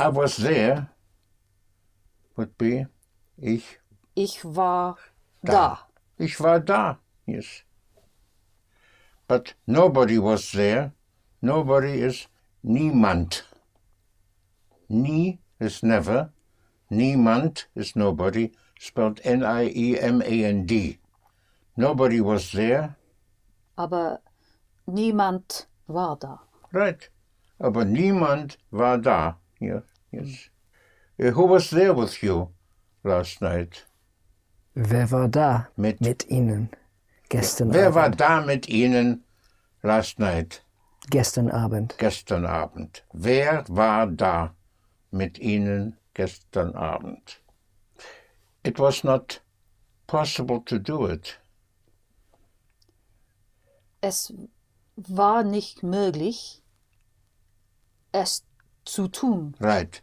I was there would be ich Ich war Da. da. Ich war da, yes. But nobody was there. Nobody is niemand. Nie is never. Niemand is nobody, spelled N I E M A N D. Nobody was there. Aber niemand war da. Right. Aber niemand war da. Yeah, yes. Uh, who was there with you last night? Wer war da Mit- mit Ihnen gestern Wer Abend? war da mit Ihnen last night? Gestern Abend. gestern Abend. Wer war da mit Ihnen gestern Abend? It was not possible to do it. Es war nicht möglich, es zu tun. Right.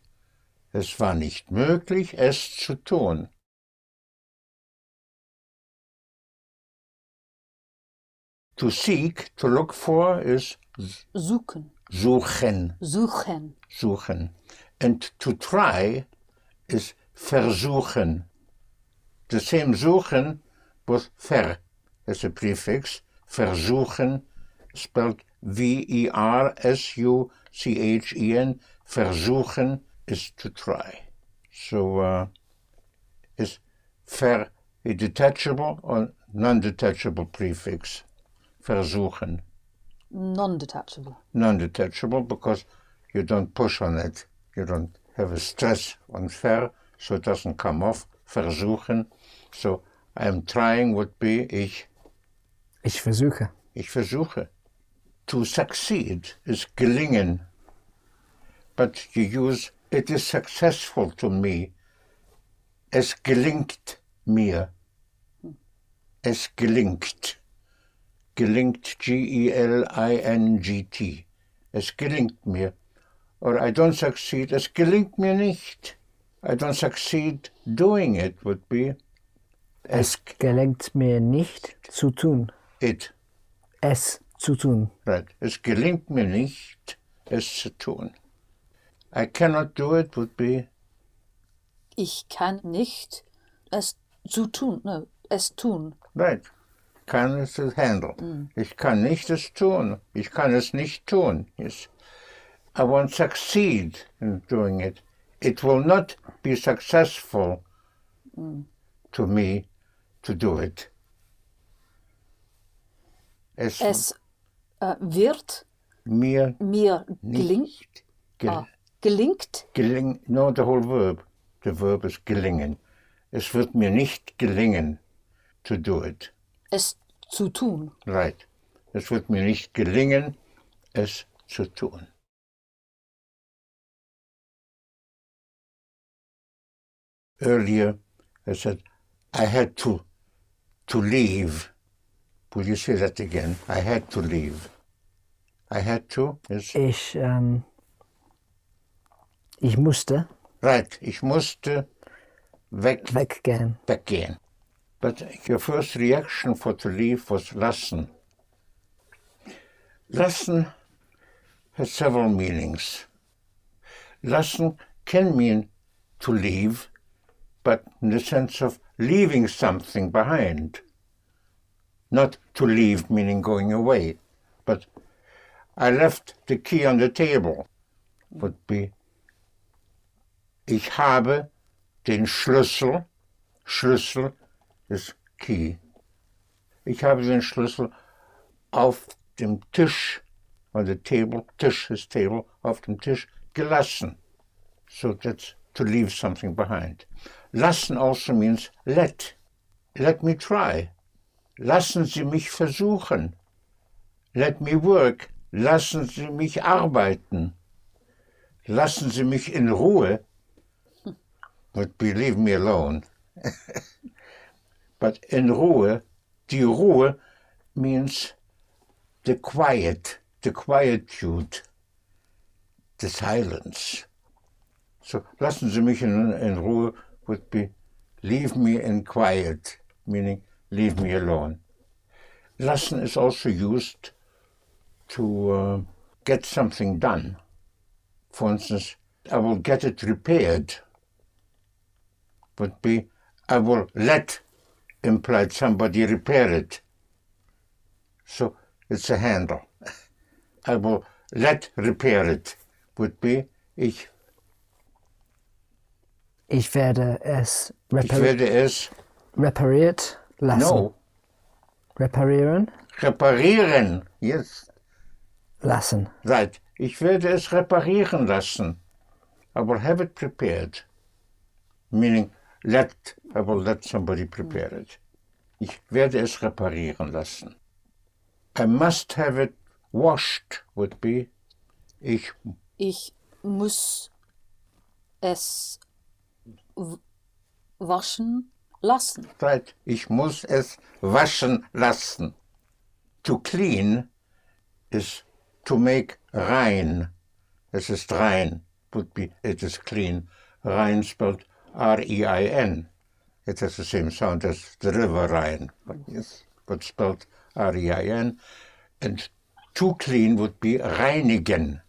Es war nicht möglich, es zu tun. To seek, to look for, is Suchen, suchen, suchen. suchen. And to try is versuchen. The same suchen with ver as a prefix. Versuchen, spelled V-E-R-S-U-C-H-E-N. Versuchen is to try. So uh, is ver a detachable or non-detachable prefix? Versuchen Non-detachable. non-detachable because you don't push on it. You don't have a stress on ver, so it doesn't come off. Versuchen. So I'm trying would be ich, Ich versuche. ich versuche. To succeed is gelingen. But you use it is successful to me. Es gelingt mir. Es gelingt. Gelingt G-E-L-I-N-G-T. Es gelingt mir. Or I don't succeed. Es gelingt mir nicht. I don't succeed doing it would be Es gelingt mir nicht zu tun. it. Es zu tun. Right. Es gelingt mir nicht, es zu tun. I cannot do it would be Ich kann nicht es zu tun, no, es tun. right. Kann es handle. Ich kann nicht es tun. Ich kann es nicht tun. Yes. I won't succeed in doing it. It will not be successful to me to do it. Es, Es äh, wird mir mir gelingt, nicht gel ah, gelingt, Geling, no, the whole verb. The verb is gelingen. Es wird mir nicht gelingen to do it. es zu tun. Right. Es wird mir nicht gelingen, es zu tun. Earlier, I said, I had to, to leave. Will you say that again? I had to leave. I had to is Ich, ähm, ich musste right. Ich musste weg weggehen. weggehen. But your first reaction for to leave was lassen. Lassen has several meanings. Lassen can mean to leave, but in the sense of leaving something behind. Not to leave meaning going away, but I left the key on the table would be Ich habe den Schlüssel, Schlüssel ist Key. Ich habe den Schlüssel auf dem Tisch, on the table, Tisch ist Table, auf dem Tisch gelassen. So that's to leave something behind. Lassen also means let. Let me try. Lassen Sie mich versuchen. Let me work. Lassen Sie mich arbeiten. Lassen Sie mich in Ruhe. Would be leave me alone. but in Ruhe, die Ruhe means the quiet, the quietude, the silence. So lassen Sie mich in, in Ruhe would be leave me in quiet, meaning leave me alone. Lassen is also used to uh, get something done. For instance, I will get it repaired would be I will let implied somebody repair it. So it's a handle. I will let repair it would be ich, Ich werde es ich werde es repariert lassen. no Reparieren reparieren. Yes, lassen. right. Ich werde es reparieren lassen. I will have it prepared. Meaning let I will let somebody prepare it. Ich werde es reparieren lassen. I must have it washed would be ich Ich muss es waschen lassen. right. Ich muss es waschen lassen. To clean is to make rein. Es ist rein would be it is clean. Rein spelled R-E-I-N. It has the same sound as the river Rhine, but yes, but spelled R-E-I-N. And to clean would be reinigen.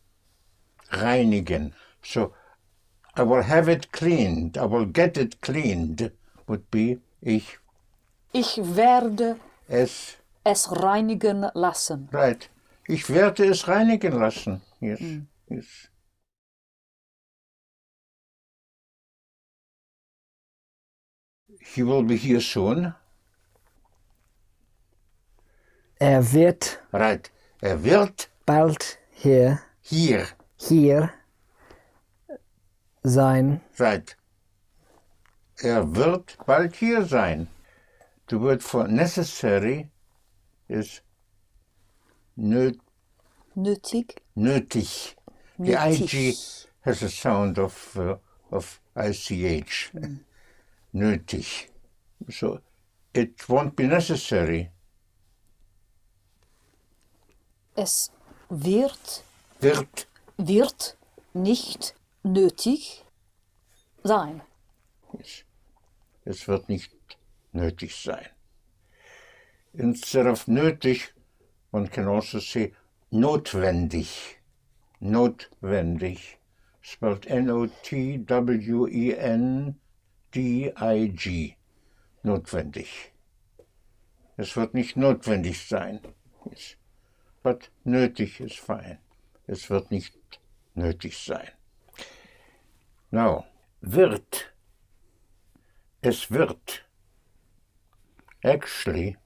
Reinigen. So I will have it cleaned. I will get it cleaned would be ich Ich werde es es reinigen lassen. right. Ich werde es reinigen lassen. Yes. Yes. He will be here soon. Er wird Right. Er wird bald hier, hier. hier sein. Right. Er wird bald hier sein. The word for necessary is nö Nötig. nötig. The IG has a sound of uh, of ICH. Nötig. So it won't be necessary. Es wird, Wird wird nicht nötig sein. Es wird nicht nötig sein. Instead of nötig, one can also say notwendig. Notwendig. Spelled E N-O-T-W-E-N-D-I-G. Notwendig. Es wird nicht notwendig sein. Yes. But nötig is fine. Es wird nicht nötig sein. Now, wird. Es wird. Actually,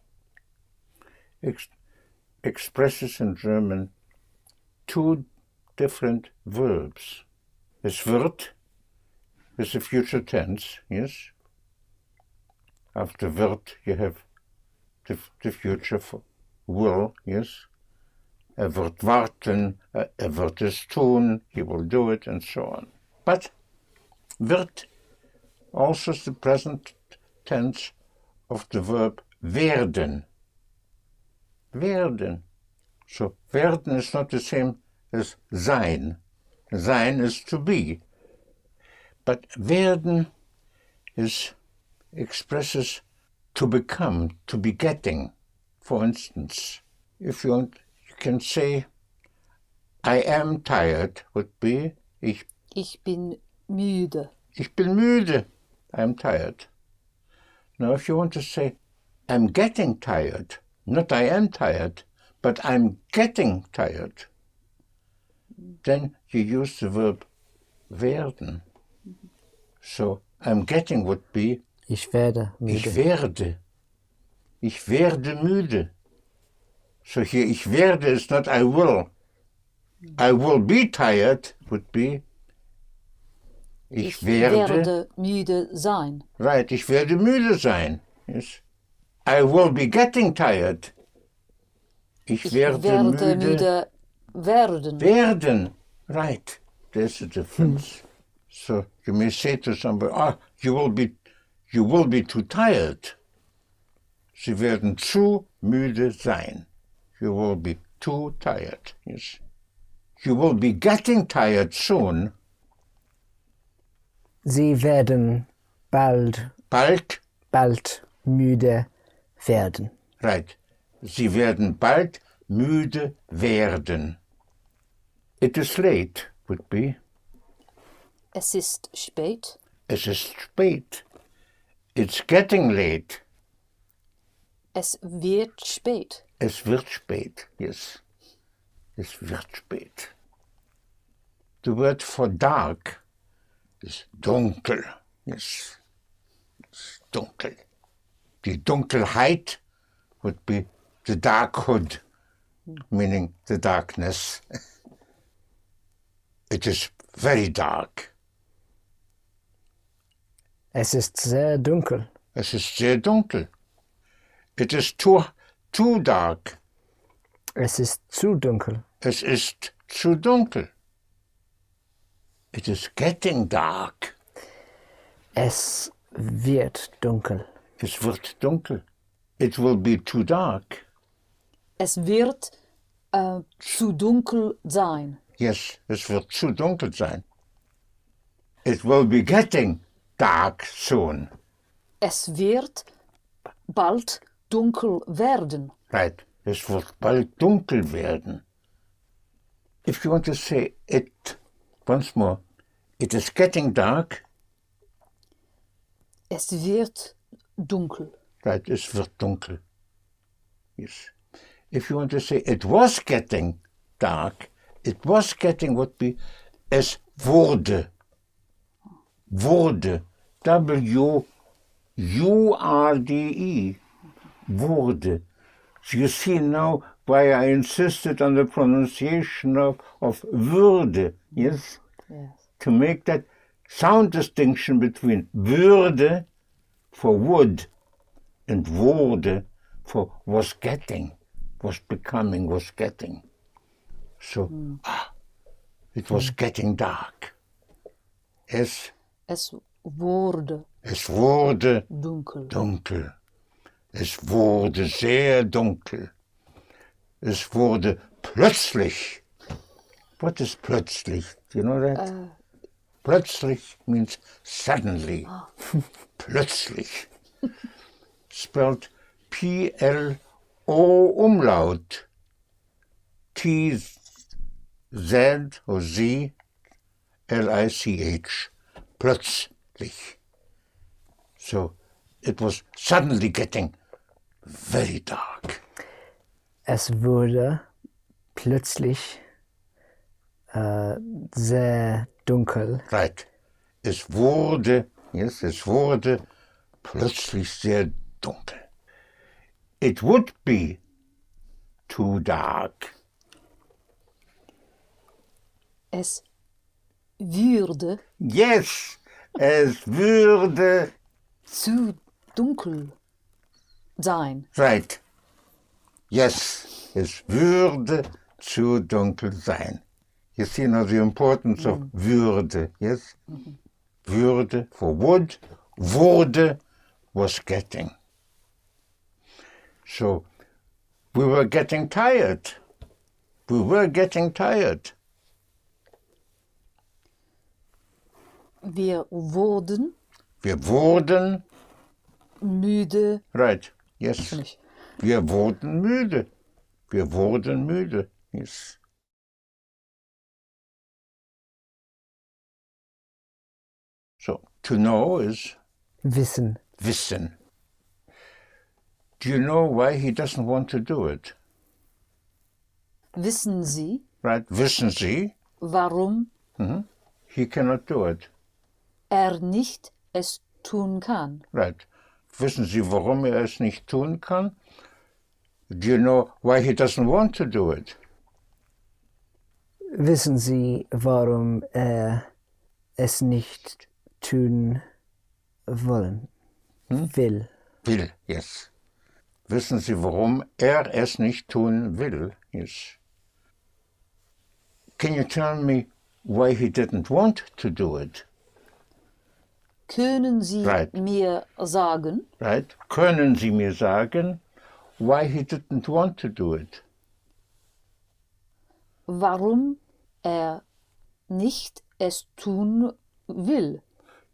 ex- expresses in German two different verbs. Es wird is the future tense, yes. After wird, you have the, the future for will, yes. Er wird warten, er er wird es tun, he will do it, and so on. But wird also the present tense of the verb werden. Werden. So werden is not the same as sein. Sein is to be. But werden is expresses to become, to be getting. For instance, if you want, you can say, I am tired would be, ich, Ich bin müde. ich bin müde. I'm tired. Now, if you want to say, I'm getting tired, not I am tired, but I'm getting tired, then you use the verb werden. So, I'm getting would be, Ich werde müde. ich werde. Ich werde müde. So here, ich werde is not I will. I will be tired would be, ich, Ich werde, werde müde sein. right, ich werde müde sein. Yes. I will be getting tired. Ich, Ich werde, werde müde, müde werden. werden. Right, there's the difference. So you may say to somebody, ah, you will be, you will be too tired. Sie werden zu müde sein. You will be too tired. Yes. You will be getting tired soon. Sie werden bald, Bald, bald müde werden. right. Sie werden bald müde werden. It is late would be, Es ist spät. Es ist spät. It's getting late. Es wird spät. Es wird spät. Yes. Es wird spät. The word for dark is dunkel. Yes. It's dunkel. Die Dunkelheit would be the darkhood, meaning the darkness. It is very dark. Es ist sehr dunkel. Es ist sehr dunkel. It is too, too dark. Es ist zu dunkel. Es ist zu dunkel. It is getting dark. Es wird dunkel. Es wird dunkel. It will be too dark. Es wird äh, zu dunkel sein. Yes, es wird zu dunkel sein. It will be getting dark soon. Es wird bald dunkel werden. Right. Es wird bald dunkel werden. If you want to say it once more, it is getting dark. Es wird dunkel. Right, es wird dunkel. Yes. If you want to say it was getting dark, it was getting would be es wurde. Wurde. W U R D E. Wurde. So you see now why I insisted on the pronunciation of, of würde. Yes? Yes. To make that sound distinction between würde for would and wurde for was getting, was becoming, was getting. So, ah, it was getting dark. Es, Es wurde es wurde dunkel. dunkel. Es wurde sehr dunkel. Es wurde plötzlich. What is plötzlich? Do you know that? Uh, plötzlich means suddenly. Ah. plötzlich. Spelled P-L-O umlaut. T-Z or Z L-I-C-H. Plötzlich. So it was suddenly getting very dark. Es wurde plötzlich äh, sehr dunkel. Right. Es wurde, yes, es wurde plötzlich sehr dunkel. It would be too dark. Es würde Yes, es würde, zu dunkel sein. right. Yes, es würde zu dunkel sein. You see now the importance of würde, yes? Würde for would, wurde was getting. So we were getting tired. We were getting tired. Wir wurden Wir wurden, müde. right, yes. Wir wurden müde. Wir wurden müde, yes. So, to know is Wissen. wissen. Do you know why he doesn't want to do it? Wissen Sie, Right? Wissen Sie? warum He cannot do it. er nicht es tun kann? Right. Wissen Sie, warum er es nicht tun kann? Do you know why he doesn't want to do it? Wissen Sie, warum er es nicht tun wollen will? Will, yes. Wissen Sie, warum er es nicht tun will? Yes. Can you tell me why he didn't want to do it? Können Sie Right. mir sagen, Right? Können Sie mir sagen, why he didn't want to do it? warum er nicht es tun will?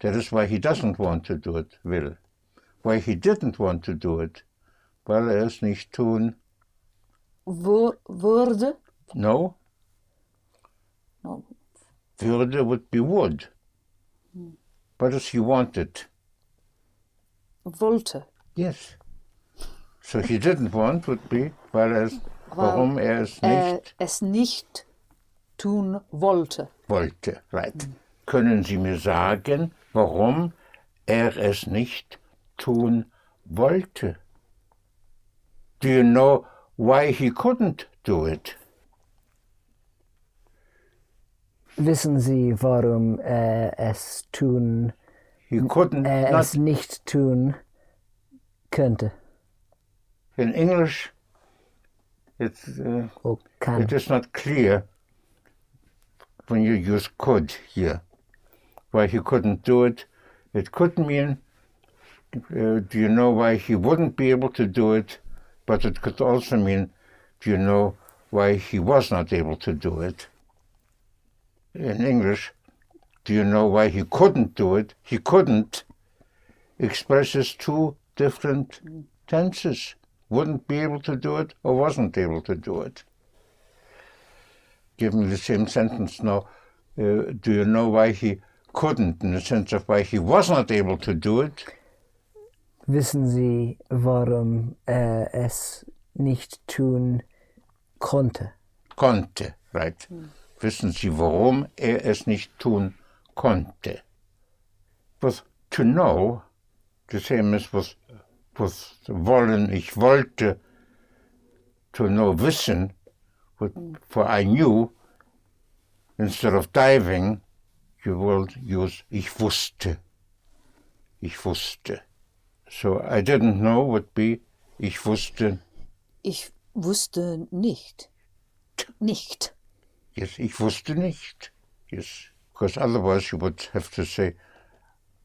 That is why he doesn't want to do it, will. Why he didn't want to do it, weil er es nicht tun. Wur würde? No? No. Würde would be would. What does he wanted? Wollte. Yes. So he didn't want would be, weil er es, warum er es Er nicht es nicht tun wollte. wollte. Right. Können Sie mir sagen, warum er es nicht tun wollte? Do you know why he couldn't do it? Wissen Sie, warum er es tun, He couldn't er not es nicht tun könnte? In English. It's uh, kann? it is not clear when you use could here why he couldn't do it. It could mean, uh, do you know why he wouldn't be able to do it? But it could also mean, do you know why he was not able to do it? In English, do you know why he couldn't do it? He couldn't expresses two different tenses. Wouldn't be able to do it or wasn't able to do it. Give me the same sentence now. Uh, do you know why he couldn't, in the sense of why he was not able to do it? Wissen Sie, warum er es nicht tun konnte? Konnte, right? Wissen Sie, warum er es nicht tun konnte? Was to know, the same as was, was wollen, ich wollte, to know, wissen, what, for I knew, instead of diving, you will use ich wusste. Ich wusste. So I didn't know would be ich wusste Ich wusste nicht. Nicht. Yes, ich wusste nicht. Yes, because otherwise you would have to say,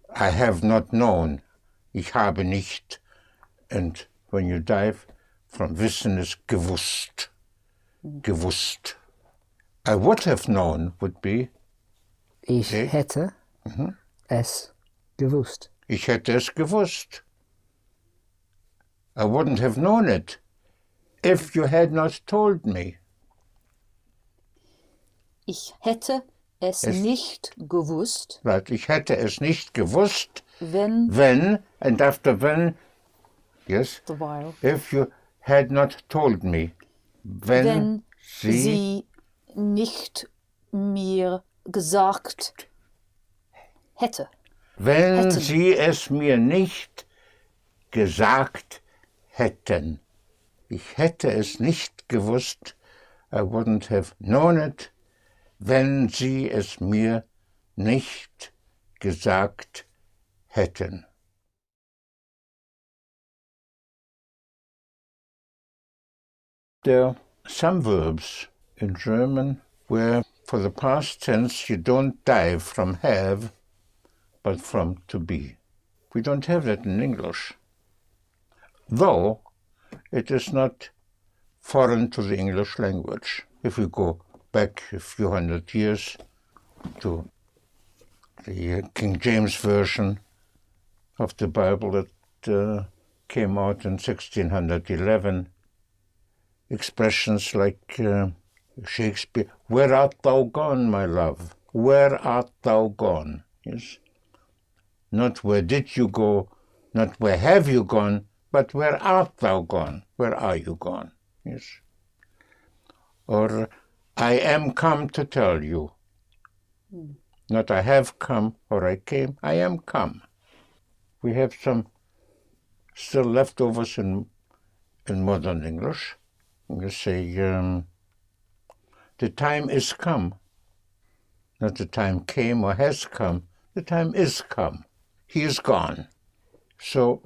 I have not known. Ich habe nicht. And when you dive from wissen is gewusst. Gewusst. I would have known would be, Ich Okay. hätte mhm. es gewusst. ich hätte es gewusst. I wouldn't have known it if you had not told me. Ich hätte es, Es- nicht gewusst, Right? Ich hätte es nicht gewusst, wenn wenn, and after when, yes, the while, if you had not told me, wenn, wenn sie, sie nicht mir gesagt hätte. wenn hätten. sie es mir nicht gesagt hätten. Ich hätte es nicht gewusst, I wouldn't have known it, wenn sie es mir nicht gesagt hätten. There are some verbs in German where for the past tense you don't dive from have but from to be. We don't have that in English. Though it is not foreign to the English language. If we go back a few hundred years to the King James Version of the Bible that uh, came out in 1611, expressions like uh, Shakespeare, Where art thou gone, my love? Where art thou gone? Yes. Not where did you go, not where have you gone, but where art thou gone? Where are you gone? Yes. Or I am come to tell you. Not I have come or I came, I am come. We have some still leftovers in in modern English. You say um, the time is come. Not the time came or has come. The time is come. He is gone. So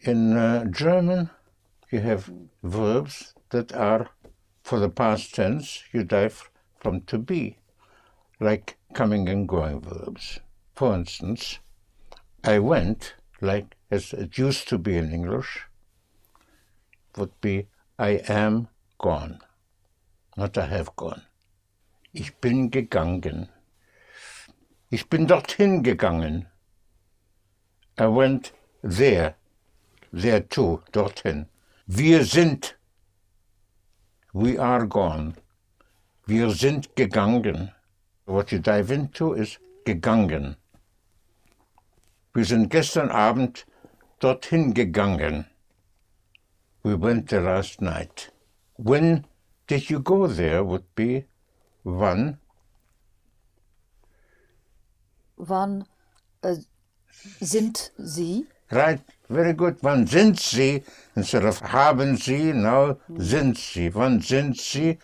in uh, German, you have verbs that are for the past tense. You dive from to be, like coming and going verbs. For instance, I went, like as it used to be in English, would be I am gone, not I have gone. Ich bin gegangen. Ich bin dorthin gegangen. I went there, there too, dorthin. Wir sind, we are gone. Wir sind gegangen. What you dive into is gegangen. Wir sind gestern Abend dorthin gegangen. We went there last night. When did you go there would be wann. Wann äh, sind Sie? Right, very good. Wann sind Sie? Instead of haben Sie, now sind Sie. Wann sind Sie?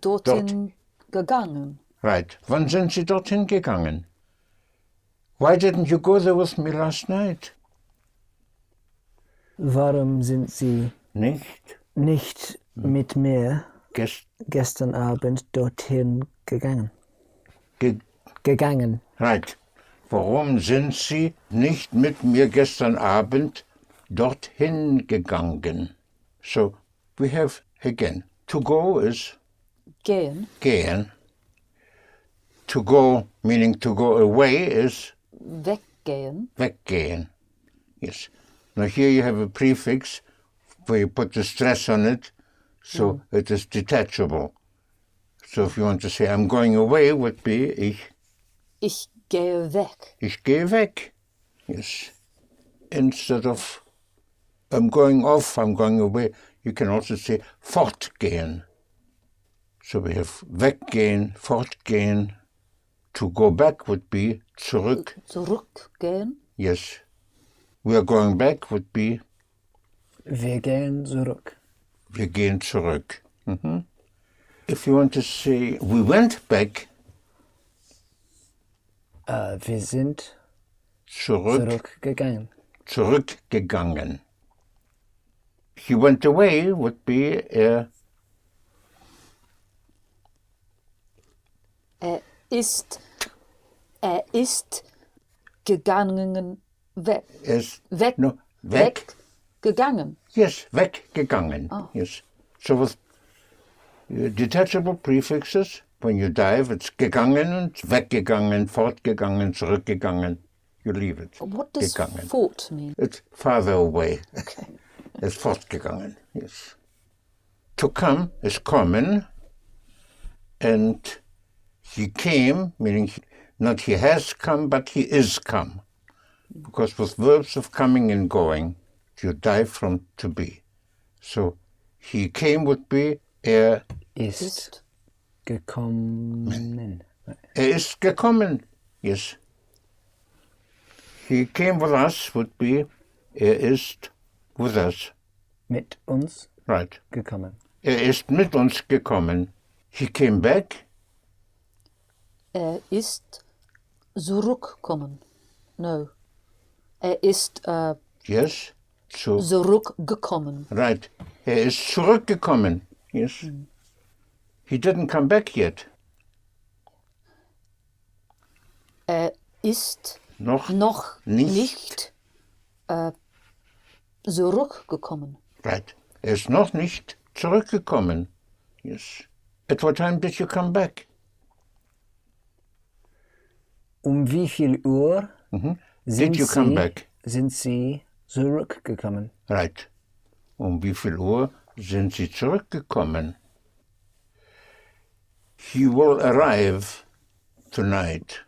dorthin gegangen. Right. Wann sind Sie dorthin gegangen? Why didn't you go there with me last night? Warum sind Sie Nicht? nicht mit mir Gest gestern Abend dorthin gegangen? ge Gegangen. right. Warum sind Sie nicht mit mir gestern Abend dorthin gegangen? So, we have again, to go is Gehen. gehen. To go, meaning to go away, is Weggehen. weggehen. Yes. Now here you have a prefix where you put the stress on it, so it is detachable. So if you want to say I'm going away would be ich, Ich gehe weg. ich gehe weg. Yes. Instead of I'm going off, I'm going away, you can also say fortgehen. So we have weggehen, fortgehen. To go back would be zurück. Zurückgehen. Yes. We are going back would be Wir gehen zurück. Wir gehen zurück. Mhm. If you want to say we went back, Äh, wir sind zurück, zurückgegangen. zurückgegangen. He went away would be er Er ist, er ist gegangen, weg, is weg, no weg. gegangen. Yes, weggegangen. Yes. So with uh, detachable prefixes, when you dive, it's gegangen, it's weggegangen, fortgegangen, zurückgegangen. You leave it. What does Gegangen. fort mean? It's farther away. Okay. is fortgegangen, yes. To come is kommen, and he came, meaning he, not he has come, but he is come. Because with verbs of coming and going, you dive from to be. So he came would be er, Ist, Ist gekommen. er ist gekommen, yes. He came with us would be er ist with us, Mit uns right. gekommen. Er ist mit uns gekommen. He came back. Er ist zurückkommen. No. Er ist äh, Yes. Zurückgekommen. right. Er ist zurückgekommen. Yes. He didn't come back yet. Er ist Noch. noch Nicht. nicht, äh, zurückgekommen. Right. Er ist noch nicht zurückgekommen. Yes. At what time did you come back? Um wie viel Uhr sind, Did you come Sie, back? sind Sie zurückgekommen? Right. Um wie viel Uhr sind Sie zurückgekommen? He will arrive tonight.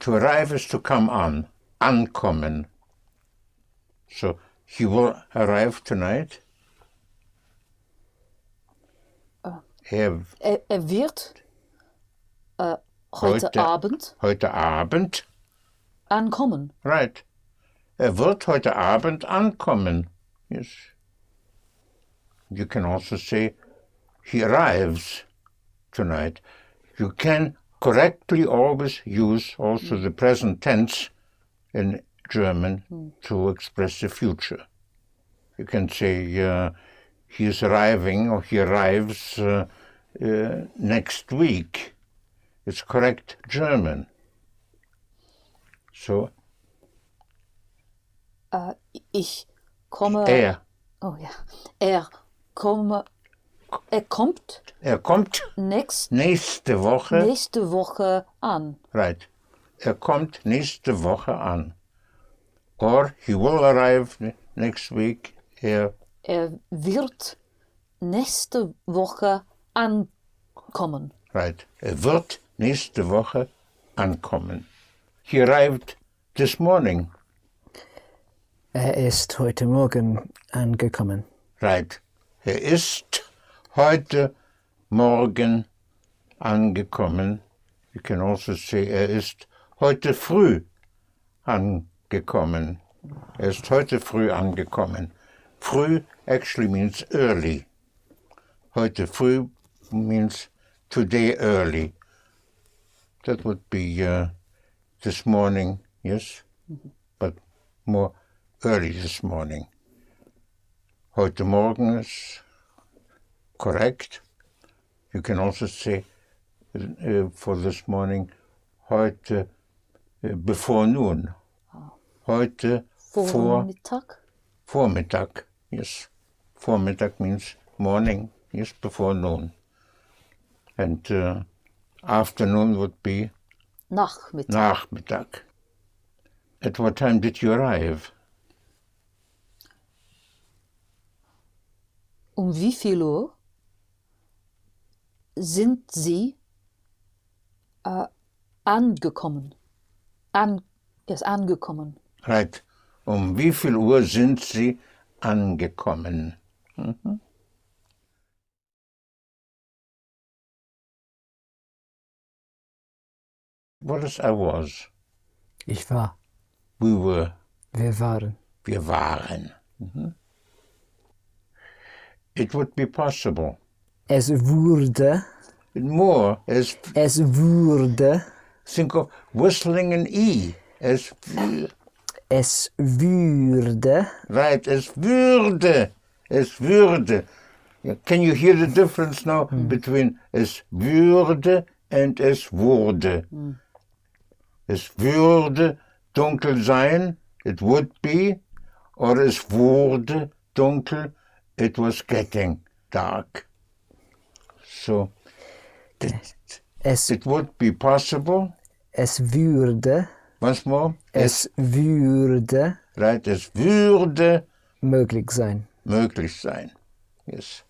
To arrive is to come on. Ankommen. So, he will arrive tonight. Er, Er, er wird äh, heute, Heute. Abend heute Abend. ankommen. Right. Er wird heute Abend ankommen. Yes. You can also say he arrives tonight. You can correctly always use also the present tense in German to express the future. You can say uh, he is arriving or he arrives uh, uh, next week. It's correct German. So Äh, ich komme. er Oh ja. Er komme. Er kommt Er kommt next, nächste Woche. nächste Woche an. Right. Er kommt nächste Woche an. Or he will arrive ne- next week. Er, Er wird nächste Woche ankommen. right. Er wird nächste Woche ankommen. He arrived this morning. Er ist heute Morgen angekommen. Right. Er ist heute Morgen angekommen. You can also say, er ist heute früh angekommen. Er ist heute früh angekommen. Früh actually means early. Heute früh means today early. That would be uh, this morning, yes, but more early this morning. Heute Morgen is correct. You can also say uh, for this morning, heute uh, before noon. Heute vor Vormittag. Vormittag, yes. Vormittag means morning, yes, before noon. And uh, afternoon would be Nachmittag. Nachmittag. At what time did you arrive? Um wie viel Uhr sind Sie äh, angekommen? An, yes, angekommen. Right. Um wie viel Uhr sind Sie angekommen? Mhm. What is I was? Ich war. We were. Wir waren. Wir waren. Mhm. It would be possible. Es wurde. More as Es wurde. think of whistling an E. As Es würde. right, es würde. Es würde. Can you hear the difference now hmm. between es würde and es wurde? Hmm. Es würde dunkel sein, it would be, or es wurde dunkel, it was getting dark. So it, Es, it would be possible, es würde. once more, Es würde right, es würde möglich sein. möglich sein. Yes.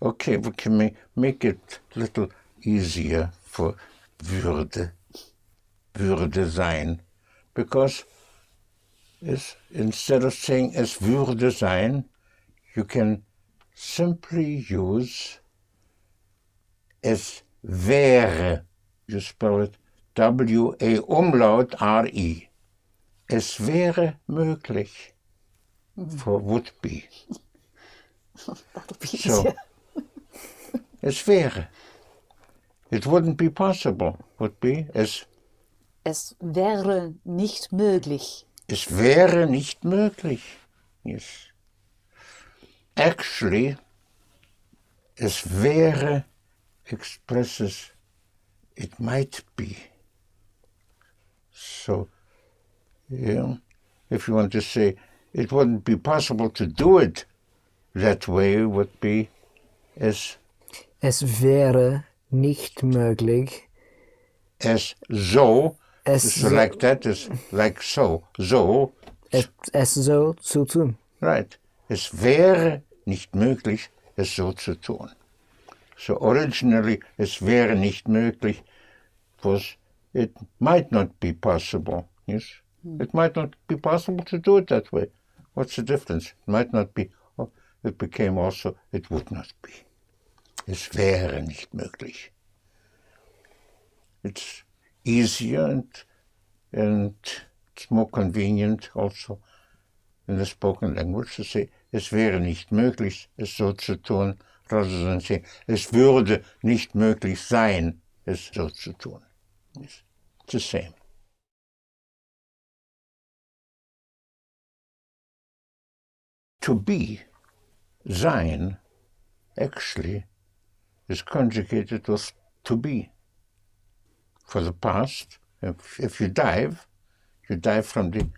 Okay, we can ma- make it a little easier for würde, würde sein. Because it's, instead of saying es würde sein, you can simply use es wäre. You spell it W-A umlaut R-I. Es wäre möglich. For would be So, es wäre. It wouldn't be possible, would be. Es, Es wäre nicht möglich. es wäre nicht möglich. Yes. Actually, es wäre expresses it might be. So, yeah, if you want to say it wouldn't be possible to do it that way, it would be es Es wäre nicht möglich. as so, Es, so like that is like so, so, es, es so zu tun. right. Es wäre nicht möglich, es so zu tun. So originally, es wäre nicht möglich, was it might not be possible. Yes, it might not be possible to do it that way. What's the difference? It might not be. Oh, it became also. It would not be. Es wäre nicht möglich. It's easier and and it's more convenient also in the spoken language to say, es wäre nicht möglich, es so zu tun, es würde nicht möglich sein, es so zu tun. It's the same. To be, sein, actually, is conjugated with to be. For the past, if, if you dive, you dive from the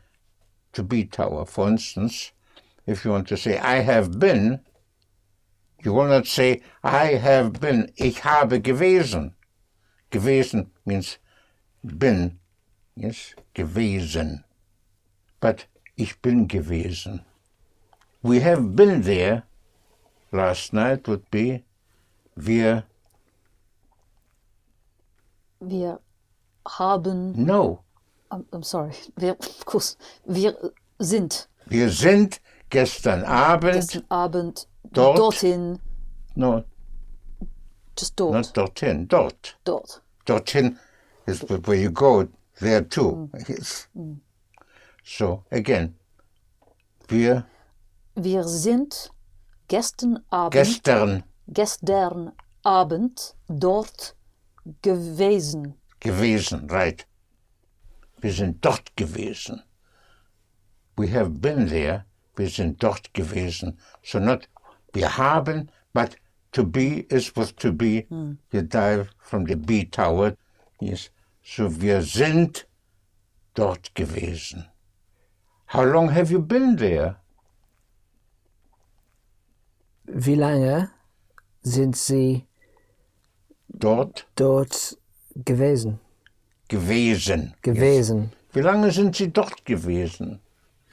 to be tower. For instance, if you want to say, I have been, you will not say, I have been, ich habe gewesen. Gewesen means been, yes, gewesen. But ich bin gewesen. We have been there. Last night would be, wir, Wir haben, no, I'm, I'm sorry, wir, of course, wir sind. Wir sind gestern Abend, gestern Abend Dort. dorthin, no, just dort, not dorthin, dort. dort. Dorthin is where you go, there too. Yes. So, again, wir Wir sind gestern Abend, gestern gestern Abend dort gewesen. gewesen, right? Wir sind dort gewesen. We have been there. Wir sind dort gewesen. So not wir haben, but to be is with to be. You dive from the B tower. Yes. So wir sind dort gewesen. How long have you been there? Wie lange sind Sie Dort dort gewesen? gewesen. Gewesen. Wie lange sind Sie dort gewesen?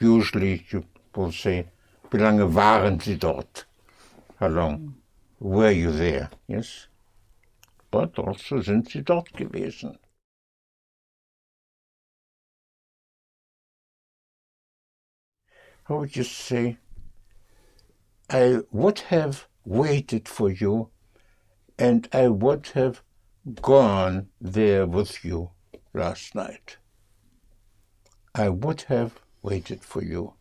Usually you will say, wie lange waren Sie dort? How long were you there? Yes. But also sind Sie dort gewesen. How would you say, I would have waited for you and I would have gone there with you last night. I would have waited for you.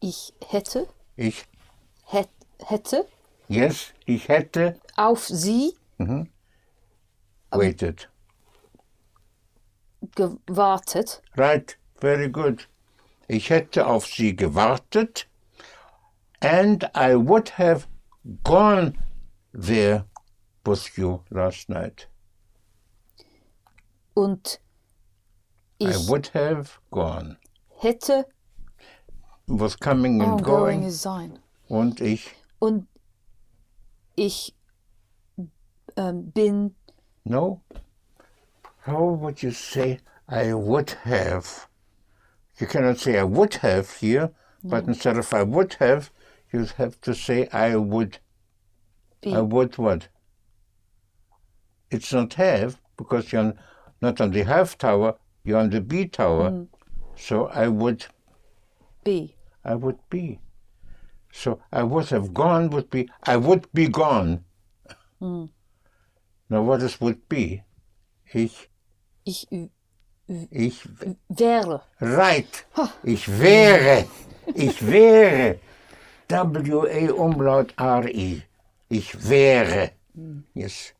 Ich hätte, Ich, hätte yes, ich hätte auf sie waited. gewartet. Right, very good. Ich hätte auf sie gewartet and I would have gone there with you last night. Und I ich would have gone. hätte Was coming and oh, ongoing going. sein. Und ich, Und ich ähm, bin, no. How would you say I would have? You cannot say I would have here, but instead of I would have, you have to say I would. be, I would what? It's not have because you're not on the half tower, you're on the B tower. Mm. So I would be. I would be. So I would have gone would be I would be gone. Hmm. Now what is would be? Ich Ich äh, äh, ich wäre. right. Ich wäre. Ich wäre. W A Umlaut R E. Ich wäre. Hmm. Yes.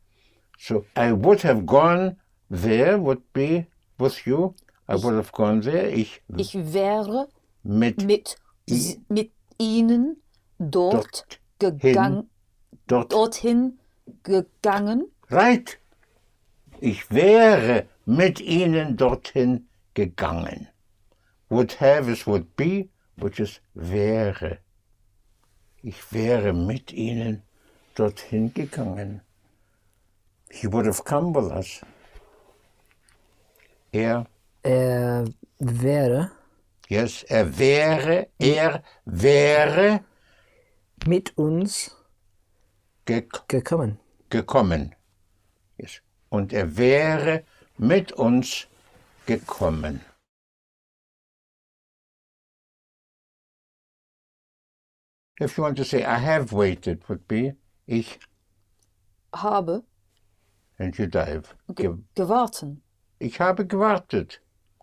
So I would have gone there would be with you. I would have gone there. Ich Ich wäre mit mit, mit ihnen dort gegangen, dort dorthin gegangen. Right. Ich wäre mit ihnen dorthin gegangen. Would have is would be, which is wäre. Ich wäre mit ihnen dorthin gegangen. He would have come with us. Er, Er wäre yes, er wäre, er wäre mit uns ge gekommen. gekommen. Yes. Und er wäre mit uns gekommen. If you want to say I have waited would be ich Habe and you dive. ge Ge gewarten. ich habe gewartet.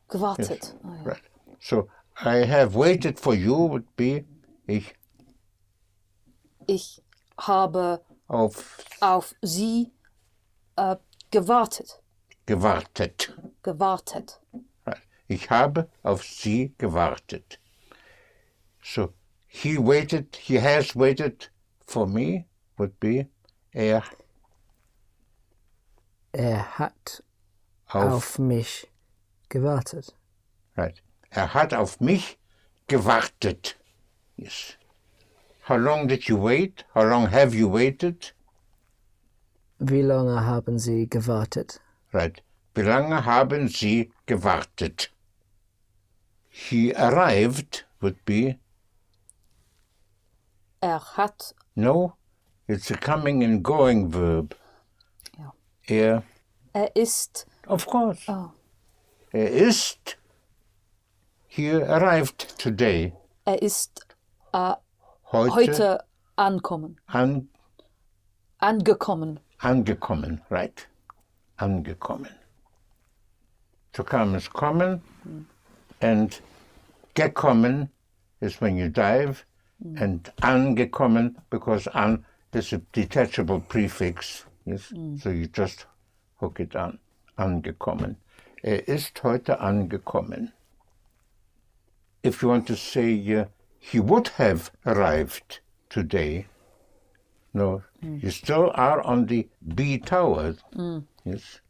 Gewartet. Ah, ja. Right. So I have waited for you would be ich Ich habe auf auf sie äh, gewartet. gewartet. Gewartet. Ich habe auf sie gewartet. So he waited, he has waited for me would be er Er hat auf, auf mich gewartet. right. Er hat auf mich gewartet. Yes. How long did you wait? How long have you waited? Wie lange haben Sie gewartet? Right. Wie lange haben Sie gewartet? He arrived would be Er hat no. It's a coming and going verb. Ja. Er er ist Of course. oh, Er ist. He arrived today. Er ist äh, Heute, heute ankommen. an, Angekommen. angekommen, right? Angekommen. To come is kommen, and gekommen is when you dive, and angekommen because an is a detachable prefix. Yes, so you just hook it on. Angekommen. Er ist heute angekommen. If you want to say uh, he would have arrived today, no, you still are on the B tower. Yes.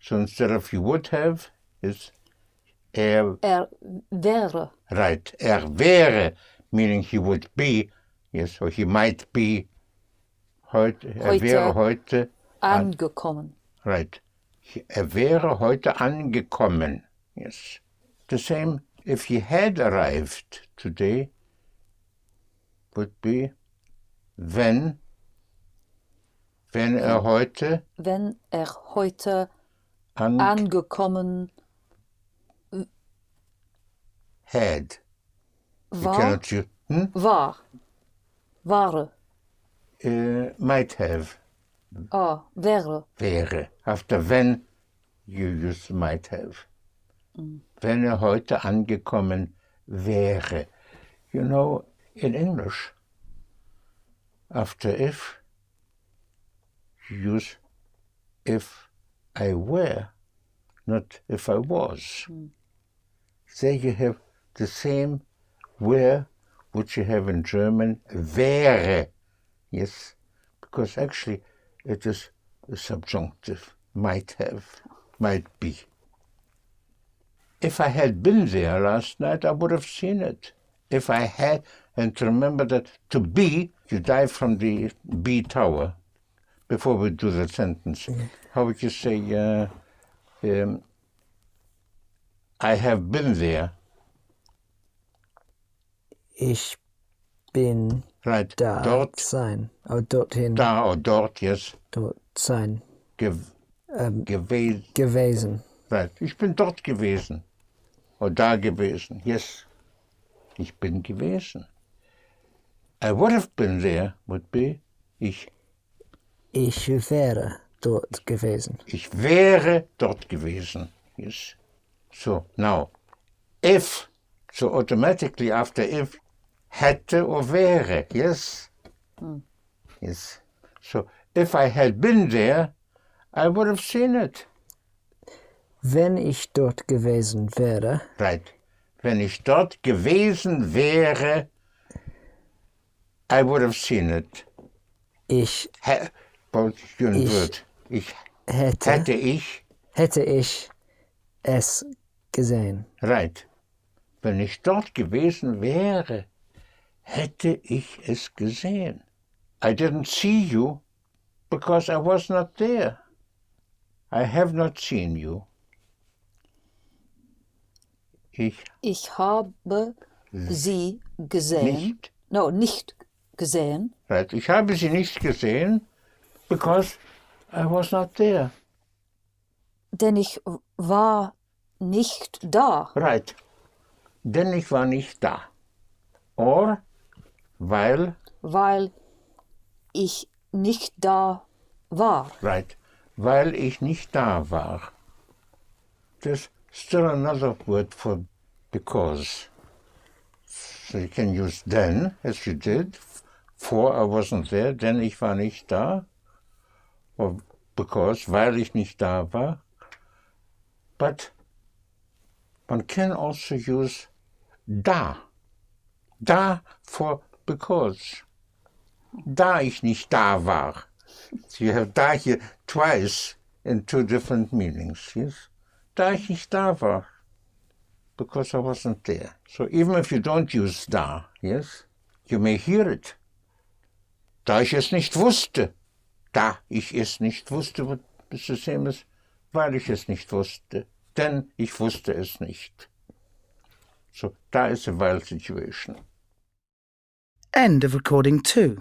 So instead of you would have, is er Er wäre. right. Er wäre, meaning he would be. Yes, or he might be. Heute, er Heute. wäre heute. Angekommen. Right. Er wäre heute angekommen. Yes. The same if he had arrived today would be wenn wenn er heute Wenn er heute an angekommen had. You war. cannot use hmm? War. Ware. uh, might have Ah, wäre. wäre. After when you use might have. Wenn er heute angekommen wäre. You know, in English, after if, use if I were, not if I was. There you have the same were which you have in German, wäre. Yes, because actually it is a subjunctive, might have, might be. If I had been there last night, I would have seen it. If I had, and to remember that to be, you dive from the B tower before we do the sentence. How would you say, uh, um, I have been there, Ich bin right? da Dort, sein. Oh, dorthin, da or dort, yes, dort sein. gew Ähm, gewesen. gewesen. Right. Ich bin dort gewesen. Oder da gewesen. Yes. Ich bin gewesen. I would have been there would be ich, Ich wäre dort gewesen. ich wäre dort gewesen. Yes. So, now, if, so automatically after if, hätte or wäre. Yes. Hm. Yes. So, if I had been there, I would have seen it. Wenn ich dort gewesen wäre, Right. Wenn ich dort gewesen wäre, I would have seen it. ich schön Ich- wird. Ich hätte, hätte ich, hätte ich es gesehen. right. Wenn ich dort gewesen wäre, hätte ich es gesehen. I didn't see you because I was not there. I have not seen you. Ich Ich habe sie gesehen. nicht. No, nicht gesehen. Right. Ich habe sie nicht gesehen because I was not there. Denn ich war nicht da. Right. Denn ich war nicht da. Or weil, Weil ich nicht da war. right, weil ich nicht da war. There's still another word for because. So you can use then, as you did, for I wasn't there, denn ich war nicht da. Or because, weil ich nicht da war. But one can also use da. Da for because. Da ich nicht da war. So you have da here twice in two different meanings, yes? Da ich nicht da war. Because I wasn't there. So even if you don't use da, yes, you may hear it. Da ich es nicht wusste. Da ich es nicht wusste, be the same as weil ich es nicht wusste. Denn ich wusste es nicht. So da is a while situation. End of recording 2.